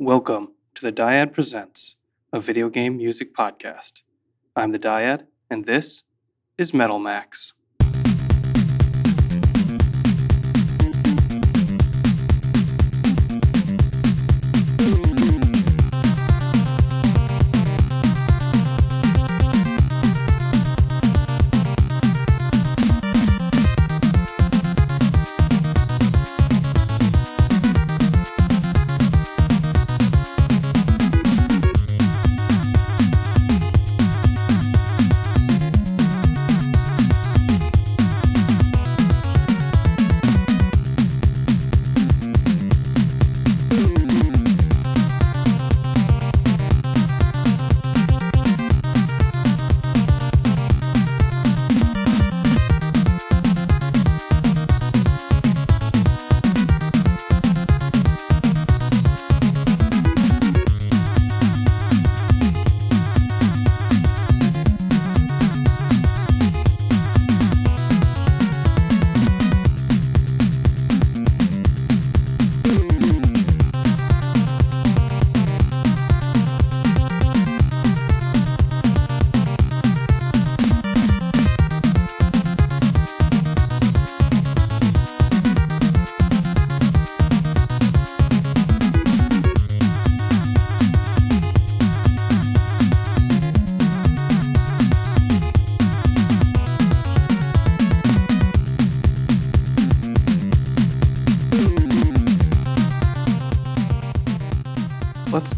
Welcome to the Diad Presents, a video game music podcast. I'm the Diad, and this is Metal Max.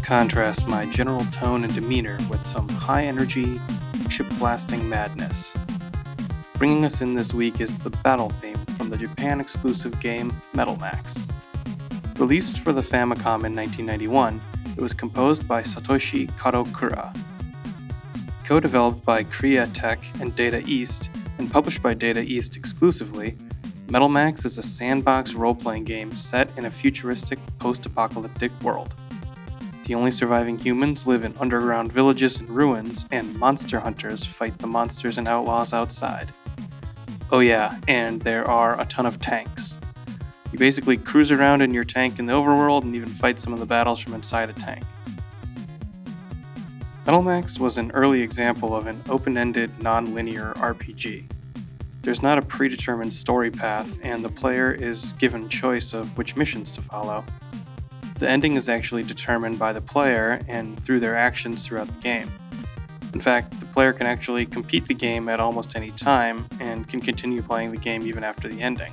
Contrast my general tone and demeanor with some high energy, ship blasting madness. Bringing us in this week is the battle theme from the Japan exclusive game Metal Max. Released for the Famicom in 1991, it was composed by Satoshi Kadokura. Co developed by Crea-Tech and Data East, and published by Data East exclusively, Metal Max is a sandbox role playing game set in a futuristic post apocalyptic world. The only surviving humans live in underground villages and ruins, and monster hunters fight the monsters and outlaws outside. Oh, yeah, and there are a ton of tanks. You basically cruise around in your tank in the overworld and even fight some of the battles from inside a tank. Metal Max was an early example of an open ended, non linear RPG. There's not a predetermined story path, and the player is given choice of which missions to follow. The ending is actually determined by the player and through their actions throughout the game. In fact, the player can actually compete the game at almost any time and can continue playing the game even after the ending.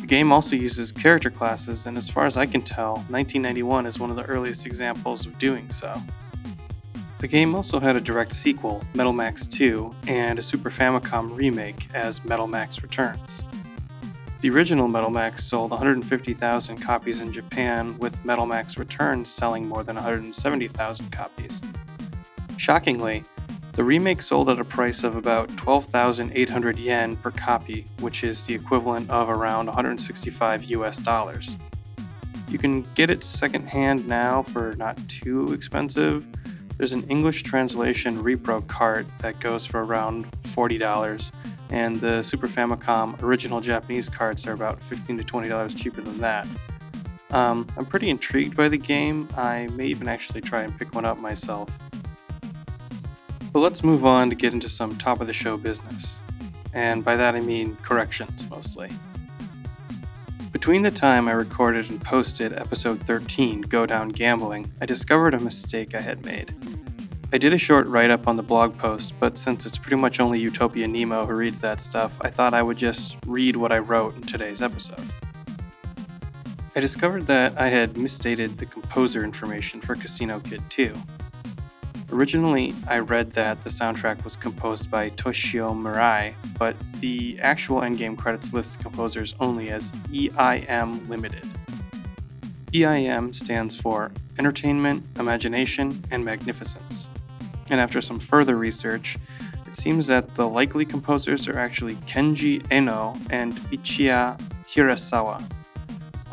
The game also uses character classes, and as far as I can tell, 1991 is one of the earliest examples of doing so. The game also had a direct sequel, Metal Max 2, and a Super Famicom remake as Metal Max Returns. The original Metal Max sold 150,000 copies in Japan, with Metal Max Returns selling more than 170,000 copies. Shockingly, the remake sold at a price of about 12,800 yen per copy, which is the equivalent of around 165 US dollars. You can get it secondhand now for not too expensive. There's an English translation repro cart that goes for around $40 and the Super Famicom original Japanese carts are about 15 to $20 cheaper than that. Um, I'm pretty intrigued by the game. I may even actually try and pick one up myself. But let's move on to get into some top of the show business. And by that I mean corrections mostly. Between the time I recorded and posted episode 13, Go Down Gambling, I discovered a mistake I had made. I did a short write up on the blog post, but since it's pretty much only Utopia Nemo who reads that stuff, I thought I would just read what I wrote in today's episode. I discovered that I had misstated the composer information for Casino Kid 2. Originally, I read that the soundtrack was composed by Toshio Mirai, but the actual endgame credits list composers only as EIM Limited. EIM stands for Entertainment, Imagination, and Magnificence and after some further research, it seems that the likely composers are actually Kenji Eno and Michiya Hirasawa.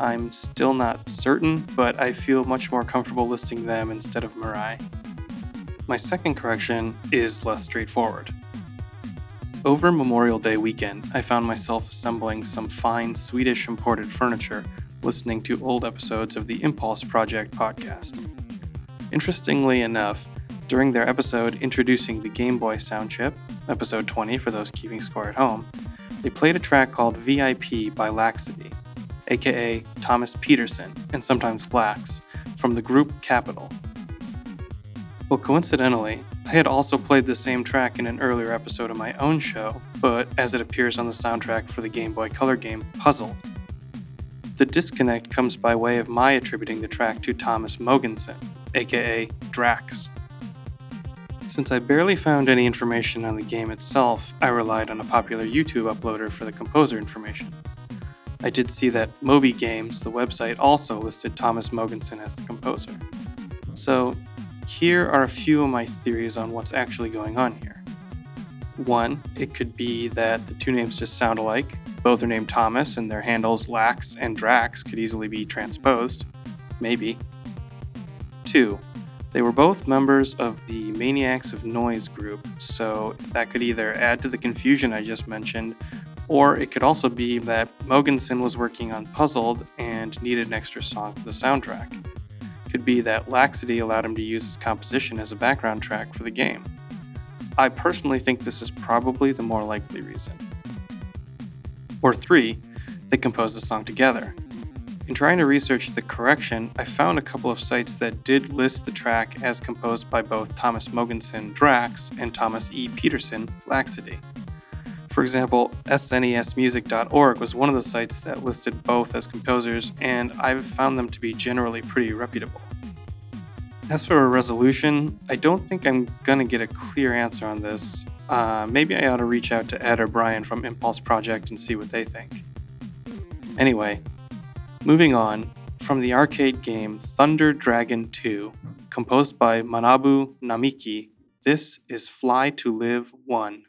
I'm still not certain, but I feel much more comfortable listing them instead of Mirai. My second correction is less straightforward. Over Memorial Day weekend, I found myself assembling some fine Swedish imported furniture listening to old episodes of the Impulse Project podcast. Interestingly enough, during their episode introducing the Game Boy sound chip, episode 20 for those keeping score at home, they played a track called VIP by Laxity, aka Thomas Petersen, and sometimes Lax, from the group Capitol. Well, coincidentally, I had also played the same track in an earlier episode of my own show, but as it appears on the soundtrack for the Game Boy Color game Puzzled. The disconnect comes by way of my attributing the track to Thomas Mogensen, aka Drax. Since I barely found any information on the game itself, I relied on a popular YouTube uploader for the composer information. I did see that Moby Games, the website, also listed Thomas Mogensen as the composer. So, here are a few of my theories on what's actually going on here. One, it could be that the two names just sound alike. Both are named Thomas, and their handles Lax and Drax could easily be transposed. Maybe. Two, they were both members of the Maniacs of Noise group, so that could either add to the confusion I just mentioned, or it could also be that Mogensen was working on Puzzled and needed an extra song for the soundtrack could be that Laxity allowed him to use his composition as a background track for the game. I personally think this is probably the more likely reason. Or three, they composed the song together. In trying to research the correction, I found a couple of sites that did list the track as composed by both Thomas Mogensen Drax and Thomas E. Petersen Laxity. For example, SNESmusic.org was one of the sites that listed both as composers, and I've found them to be generally pretty reputable. As for a resolution, I don't think I'm gonna get a clear answer on this. Uh, maybe I ought to reach out to Ed or Brian from Impulse Project and see what they think. Anyway, moving on, from the arcade game Thunder Dragon 2, composed by Manabu Namiki, this is Fly to Live 1.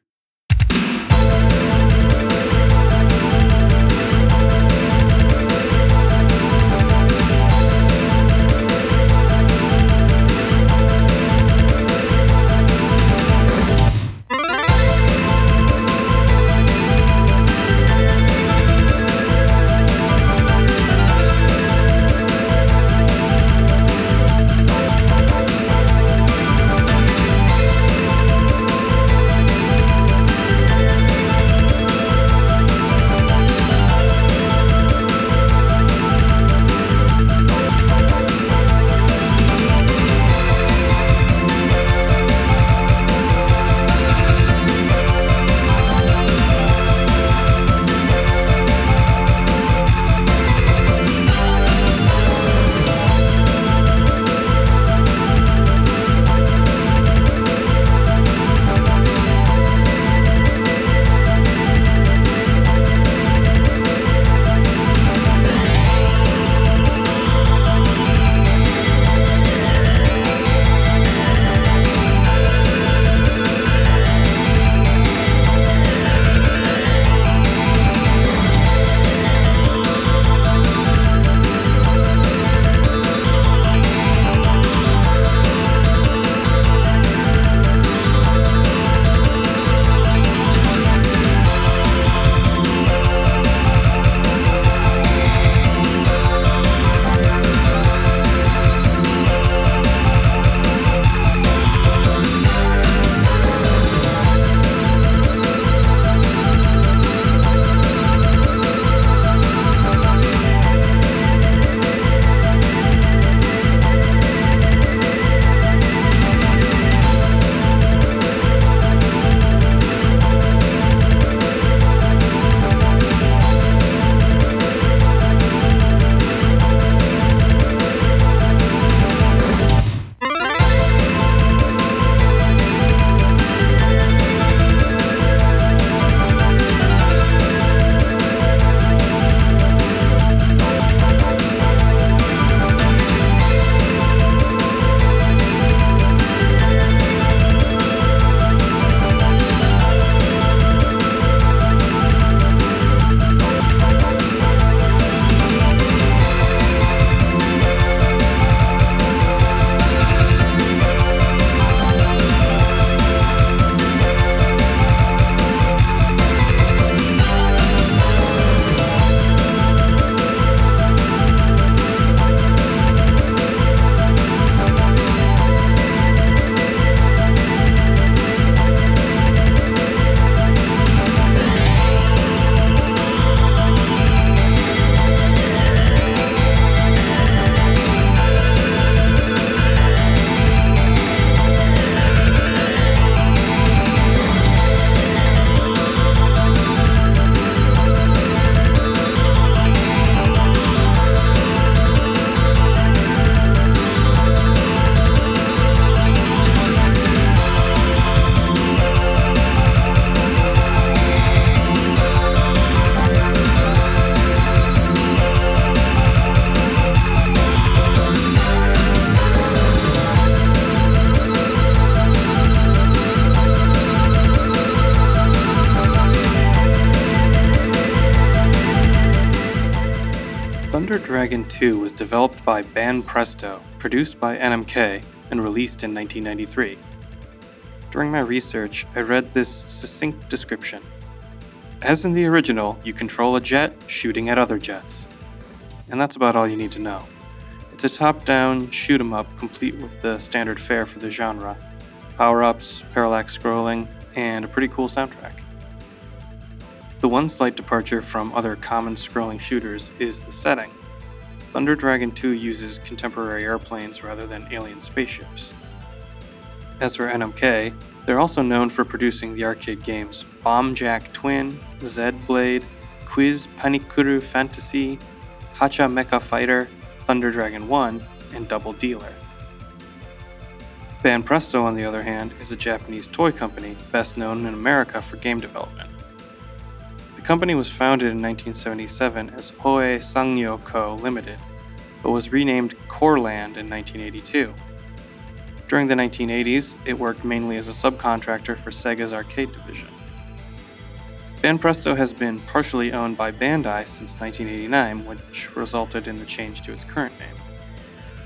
Dragon 2 was developed by Banpresto, produced by NMK, and released in 1993. During my research, I read this succinct description. As in the original, you control a jet shooting at other jets. And that's about all you need to know. It's a top down shoot 'em up complete with the standard fare for the genre power ups, parallax scrolling, and a pretty cool soundtrack. The one slight departure from other common scrolling shooters is the setting. Thunder Dragon 2 uses contemporary airplanes rather than alien spaceships. As for NMK, they're also known for producing the arcade games Bomb Jack Twin, Zed Blade, Quiz Panikuru Fantasy, Hacha Mecha Fighter, Thunder Dragon 1, and Double Dealer. Banpresto, on the other hand, is a Japanese toy company best known in America for game development. The company was founded in 1977 as Hoei Sangyo Co. Limited, but was renamed Coreland in 1982. During the 1980s, it worked mainly as a subcontractor for Sega's arcade division. Banpresto has been partially owned by Bandai since 1989, which resulted in the change to its current name.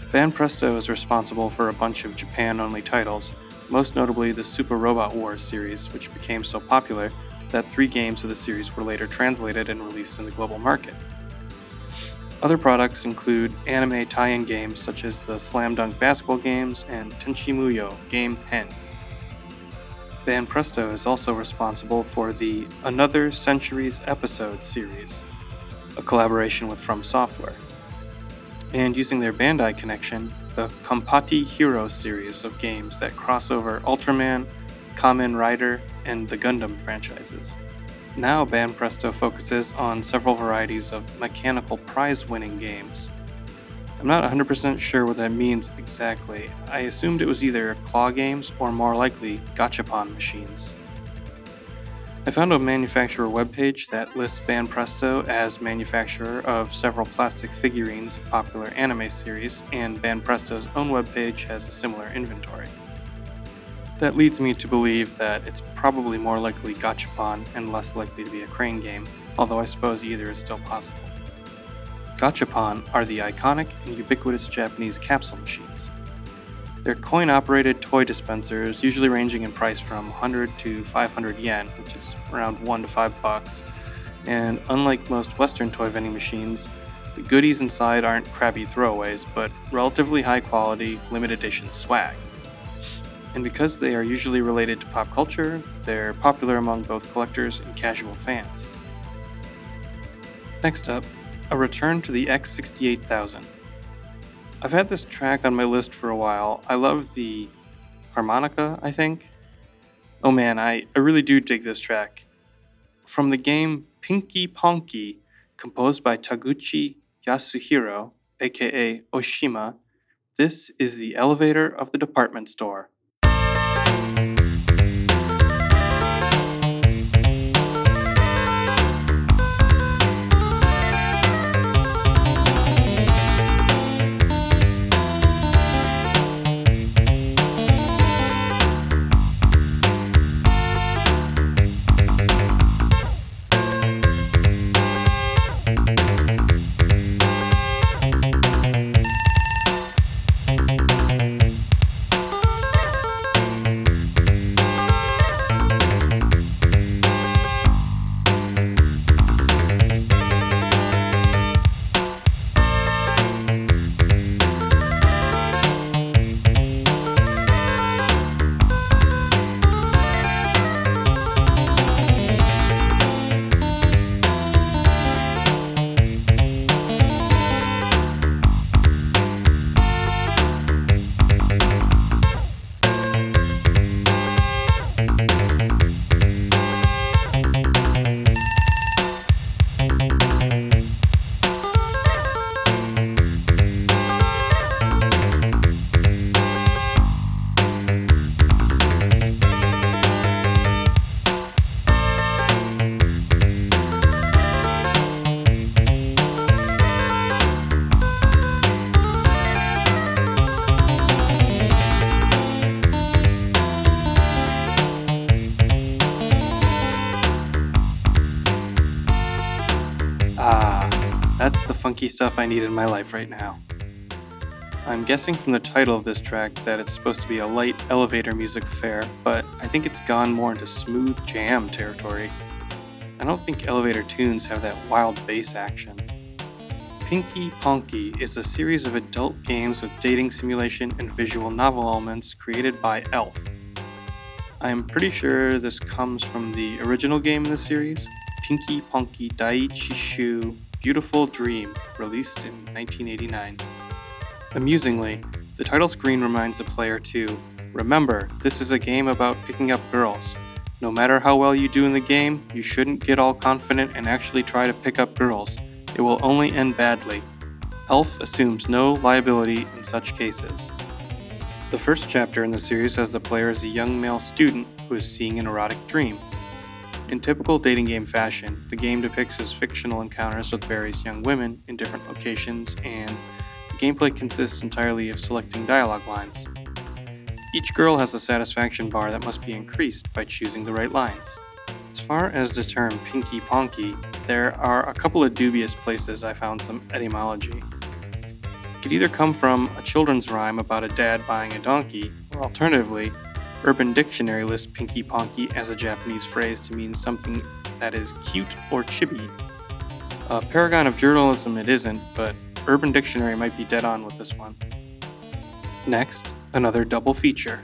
Banpresto is responsible for a bunch of Japan only titles, most notably the Super Robot Wars series, which became so popular that three games of the series were later translated and released in the global market. Other products include anime tie in games such as the Slam Dunk basketball games and Tenchi Muyo Game Hen. Banpresto is also responsible for the Another Centuries Episode series, a collaboration with From Software and using their Bandai connection, the Compati Hero series of games that cross over Ultraman, Kamen Rider, and the Gundam franchises. Now, Banpresto focuses on several varieties of mechanical prize winning games. I'm not 100% sure what that means exactly. I assumed it was either claw games or more likely gachapon machines. I found a manufacturer webpage that lists Banpresto as manufacturer of several plastic figurines of popular anime series, and Banpresto's own webpage has a similar inventory. That leads me to believe that it's probably more likely Gachapon and less likely to be a crane game, although I suppose either is still possible. Gachapon are the iconic and ubiquitous Japanese capsule machines. They're coin operated toy dispensers, usually ranging in price from 100 to 500 yen, which is around 1 to 5 bucks. And unlike most Western toy vending machines, the goodies inside aren't crappy throwaways, but relatively high quality, limited edition swag. And because they are usually related to pop culture, they're popular among both collectors and casual fans. Next up, a return to the X68000. I've had this track on my list for a while. I love the harmonica, I think. Oh man, I, I really do dig this track. From the game Pinky Ponky, composed by Taguchi Yasuhiro, aka Ohshima, this is the elevator of the department store. Funky need in my life right now. I'm guessing from the title of this track that it's supposed to be a light elevator music fare, but I think it's gone more into smooth jam territory. I don't think elevator tunes have that wild bass action. Pinky Ponky is a series of adult games with dating simulation and visual novel elements created by Elf. I'm pretty sure this comes from the original game in the series, Pinky Ponky Daiichi Shu Beautiful Dream, released in 1989. Amusingly, the title screen reminds the player to remember, this is a game about picking up girls. No matter how well you do in the game, you shouldn't get all confident and actually try to pick up girls. It will only end badly. Elf assumes no liability in such cases. The first chapter in the series has the player as a young male student who is seeing an erotic dream. In typical dating game fashion, the game depicts his fictional encounters with various young women in different locations, and the gameplay consists entirely of selecting dialogue lines. Each girl has a satisfaction bar that must be increased by choosing the right lines. As far as the term pinky ponky, there are a couple of dubious places I found some etymology. It could either come from a children's rhyme about a dad buying a donkey, or alternatively, Urban Dictionary lists pinky ponky as a Japanese phrase to mean something that is cute or chibi. A paragon of journalism it isn't, but Urban Dictionary might be dead on with this one. Next, another double feature.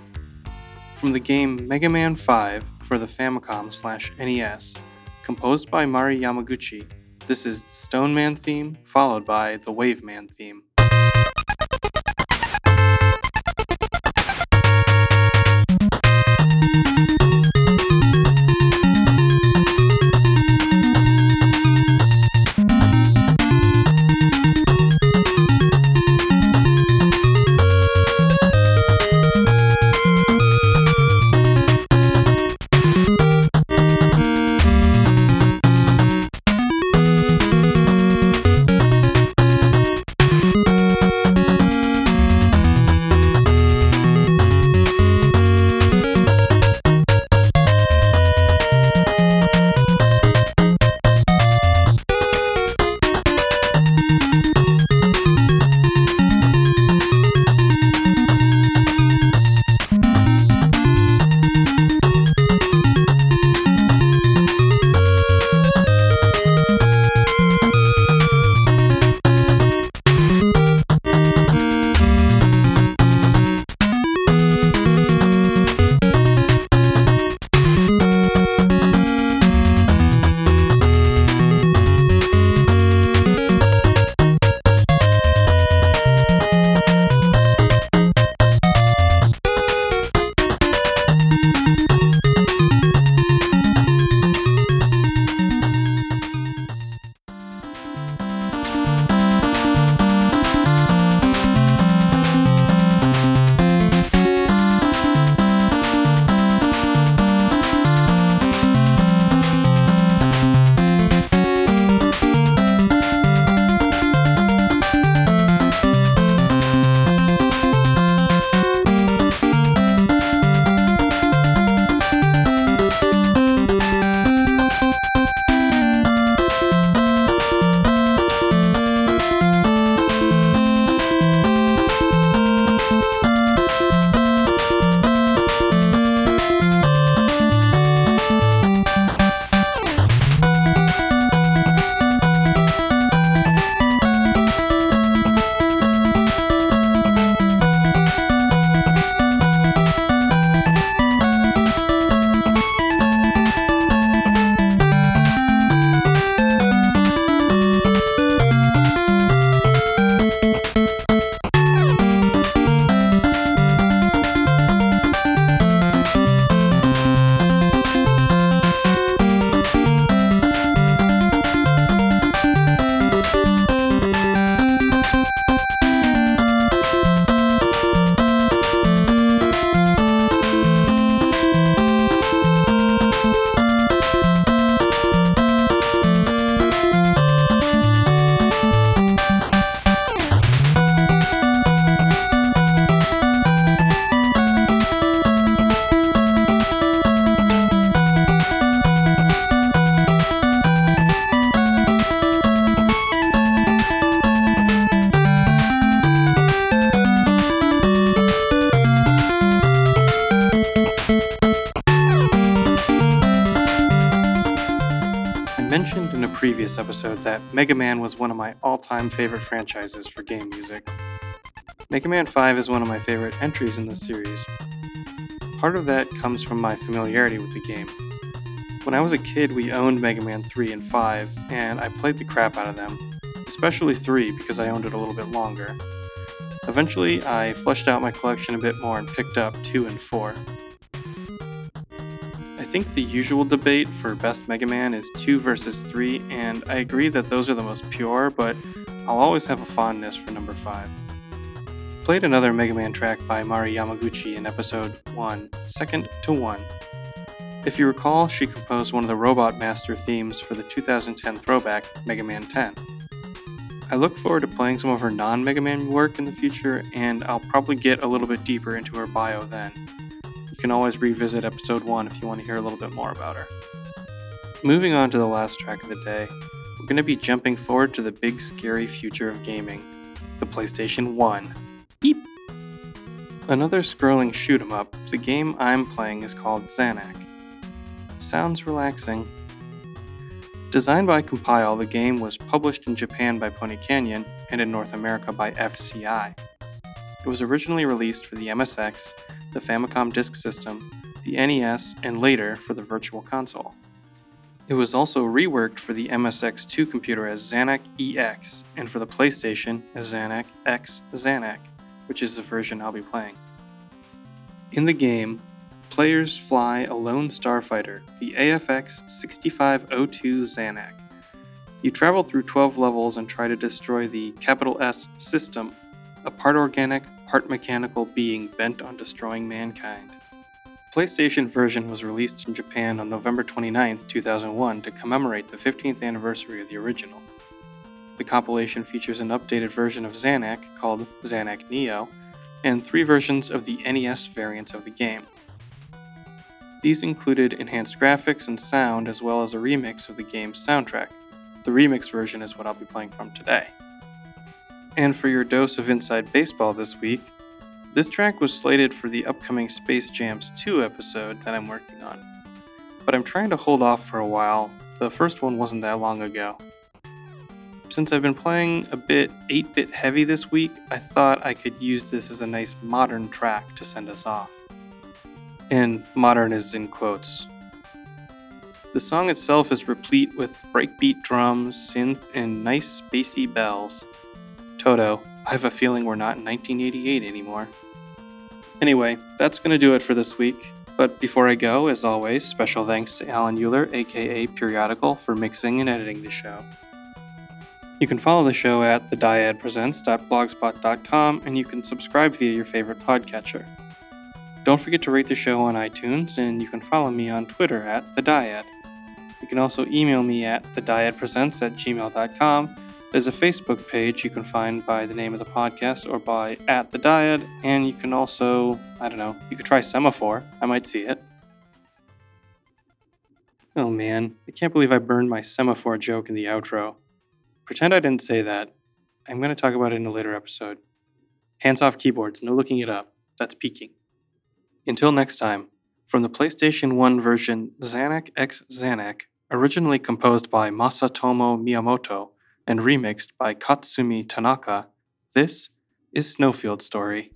From the game Mega Man 5 for the Famicom slash NES, composed by Mari Yamaguchi, this is the Stone Man theme, followed by the Wave Man theme. Episode that Mega Man was one of my all time favorite franchises for game music. Mega Man 5 is one of my favorite entries in the series. Part of that comes from my familiarity with the game. When I was a kid, we owned Mega Man 3 and 5, and I played the crap out of them, especially 3 because I owned it a little bit longer. Eventually, I fleshed out my collection a bit more and picked up 2 and 4. I think the usual debate for best Mega Man is 2 versus 3, and I agree that those are the most pure, but I'll always have a fondness for number 5. Played another Mega Man track by Mari Yamaguchi in episode 1, Second to One. If you recall, she composed one of the Robot Master themes for the 2010 throwback Mega Man 10. I look forward to playing some of her non Mega Man work in the future, and I'll probably get a little bit deeper into her bio then. You can always revisit episode 1 if you want to hear a little bit more about her. Moving on to the last track of the day, we're going to be jumping forward to the big scary future of gaming the PlayStation 1. Beep! Another scrolling shoot 'em up, the game I'm playing is called Zanac. Sounds relaxing, Designed by Compile, the game was published in Japan by Pony Canyon and in North America by FCI. It was originally released for the MSX, the Famicom Disk System, the NES, and later for the Virtual Console. It was also reworked for the MSX2 computer as Zanac EX and for the PlayStation as Zanac X Zanac, which is the version I'll be playing. In the game, players fly a lone starfighter, the AFX 6502 Zanac. You travel through 12 levels and try to destroy the capital S system, a part organic, part mechanical being bent on destroying mankind. PlayStation version was released in Japan on November 29, 2001 to commemorate the 15th anniversary of the original. The compilation features an updated version of Zanac called Zanac Neo and three versions of the NES variants of the game. These included enhanced graphics and sound, as well as a remix of the game's soundtrack. The remix version is what I'll be playing from today. And for your dose of Inside Baseball this week, this track was slated for the upcoming Space Jams 2 episode that I'm working on. But I'm trying to hold off for a while, the first one wasn't that long ago. Since I've been playing a bit 8 bit heavy this week, I thought I could use this as a nice modern track to send us off and modern is in quotes. The song itself is replete with breakbeat drums, synth, and nice spacey bells. Toto, I have a feeling we're not in 1988 anymore. Anyway, that's going to do it for this week. But before I go, as always, special thanks to Alan Euler, aka Periodical, for mixing and editing the show. You can follow the show at thediadpresents.blogspot.com and you can subscribe via your favorite podcatcher. Don't forget to rate the show on iTunes, and you can follow me on Twitter at The Diad. You can also email me at thediadpresents at gmail.com. There's a Facebook page you can find by the name of the podcast or by at The Diad, and you can also, I don't know, you could try Semaphore. I might see it. Oh man, I can't believe I burned my semaphore joke in the outro. Pretend I didn't say that. I'm going to talk about it in a later episode. Hands off keyboards, no looking it up. That's peeking. Until next time, from the PlayStation 1 version Zanac X Zanac, originally composed by Masatomo Miyamoto and remixed by Katsumi Tanaka, this is Snowfield Story.